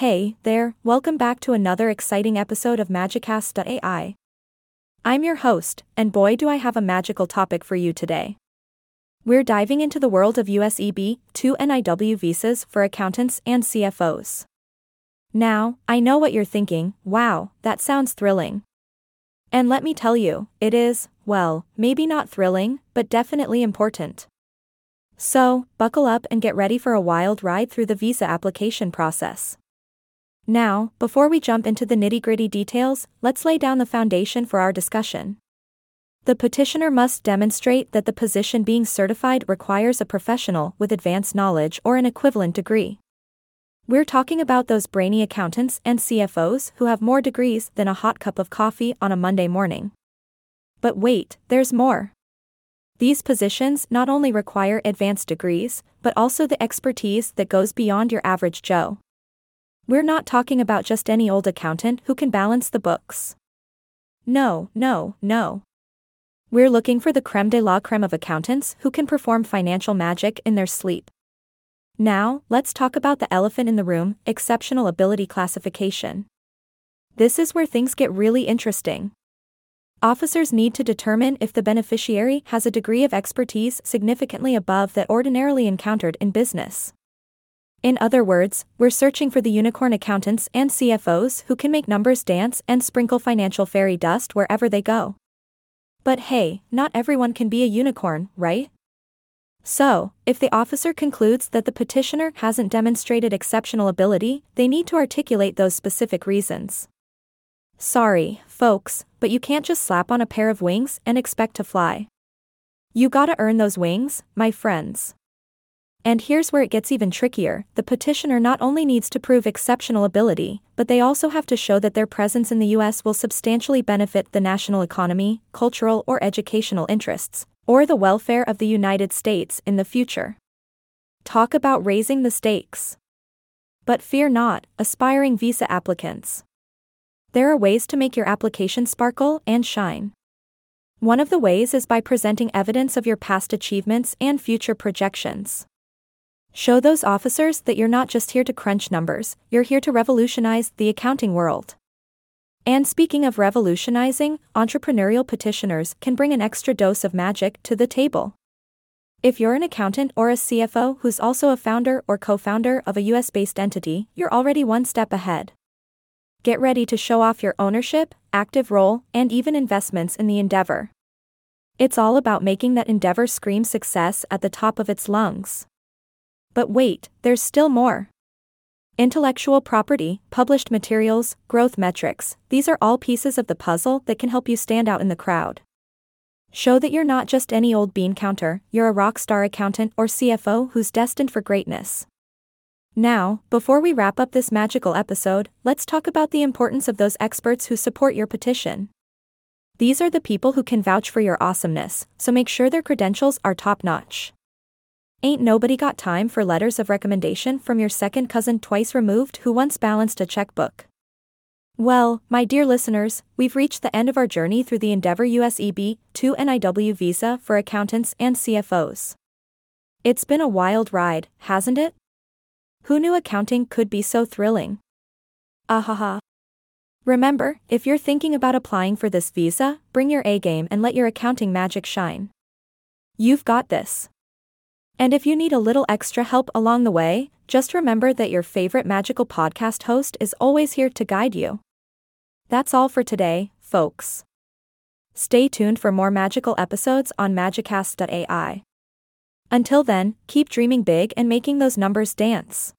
Hey there, welcome back to another exciting episode of Magicast.ai. I'm your host, and boy do I have a magical topic for you today. We're diving into the world of US EB 2 NIW visas for accountants and CFOs. Now, I know what you're thinking wow, that sounds thrilling. And let me tell you, it is, well, maybe not thrilling, but definitely important. So, buckle up and get ready for a wild ride through the visa application process. Now, before we jump into the nitty gritty details, let's lay down the foundation for our discussion. The petitioner must demonstrate that the position being certified requires a professional with advanced knowledge or an equivalent degree. We're talking about those brainy accountants and CFOs who have more degrees than a hot cup of coffee on a Monday morning. But wait, there's more. These positions not only require advanced degrees, but also the expertise that goes beyond your average Joe. We're not talking about just any old accountant who can balance the books. No, no, no. We're looking for the creme de la creme of accountants who can perform financial magic in their sleep. Now, let's talk about the elephant in the room exceptional ability classification. This is where things get really interesting. Officers need to determine if the beneficiary has a degree of expertise significantly above that ordinarily encountered in business. In other words, we're searching for the unicorn accountants and CFOs who can make numbers dance and sprinkle financial fairy dust wherever they go. But hey, not everyone can be a unicorn, right? So, if the officer concludes that the petitioner hasn't demonstrated exceptional ability, they need to articulate those specific reasons. Sorry, folks, but you can't just slap on a pair of wings and expect to fly. You gotta earn those wings, my friends. And here's where it gets even trickier the petitioner not only needs to prove exceptional ability, but they also have to show that their presence in the U.S. will substantially benefit the national economy, cultural or educational interests, or the welfare of the United States in the future. Talk about raising the stakes. But fear not, aspiring visa applicants. There are ways to make your application sparkle and shine. One of the ways is by presenting evidence of your past achievements and future projections. Show those officers that you're not just here to crunch numbers, you're here to revolutionize the accounting world. And speaking of revolutionizing, entrepreneurial petitioners can bring an extra dose of magic to the table. If you're an accountant or a CFO who's also a founder or co founder of a US based entity, you're already one step ahead. Get ready to show off your ownership, active role, and even investments in the endeavor. It's all about making that endeavor scream success at the top of its lungs. But wait, there's still more. Intellectual property, published materials, growth metrics, these are all pieces of the puzzle that can help you stand out in the crowd. Show that you're not just any old bean counter, you're a rock star accountant or CFO who's destined for greatness. Now, before we wrap up this magical episode, let's talk about the importance of those experts who support your petition. These are the people who can vouch for your awesomeness, so make sure their credentials are top notch. Ain't nobody got time for letters of recommendation from your second cousin twice removed who once balanced a checkbook. Well, my dear listeners, we've reached the end of our journey through the Endeavor US EB 2 NIW visa for accountants and CFOs. It's been a wild ride, hasn't it? Who knew accounting could be so thrilling? Ahaha. Remember, if you're thinking about applying for this visa, bring your A game and let your accounting magic shine. You've got this. And if you need a little extra help along the way, just remember that your favorite magical podcast host is always here to guide you. That's all for today, folks. Stay tuned for more magical episodes on Magicast.ai. Until then, keep dreaming big and making those numbers dance.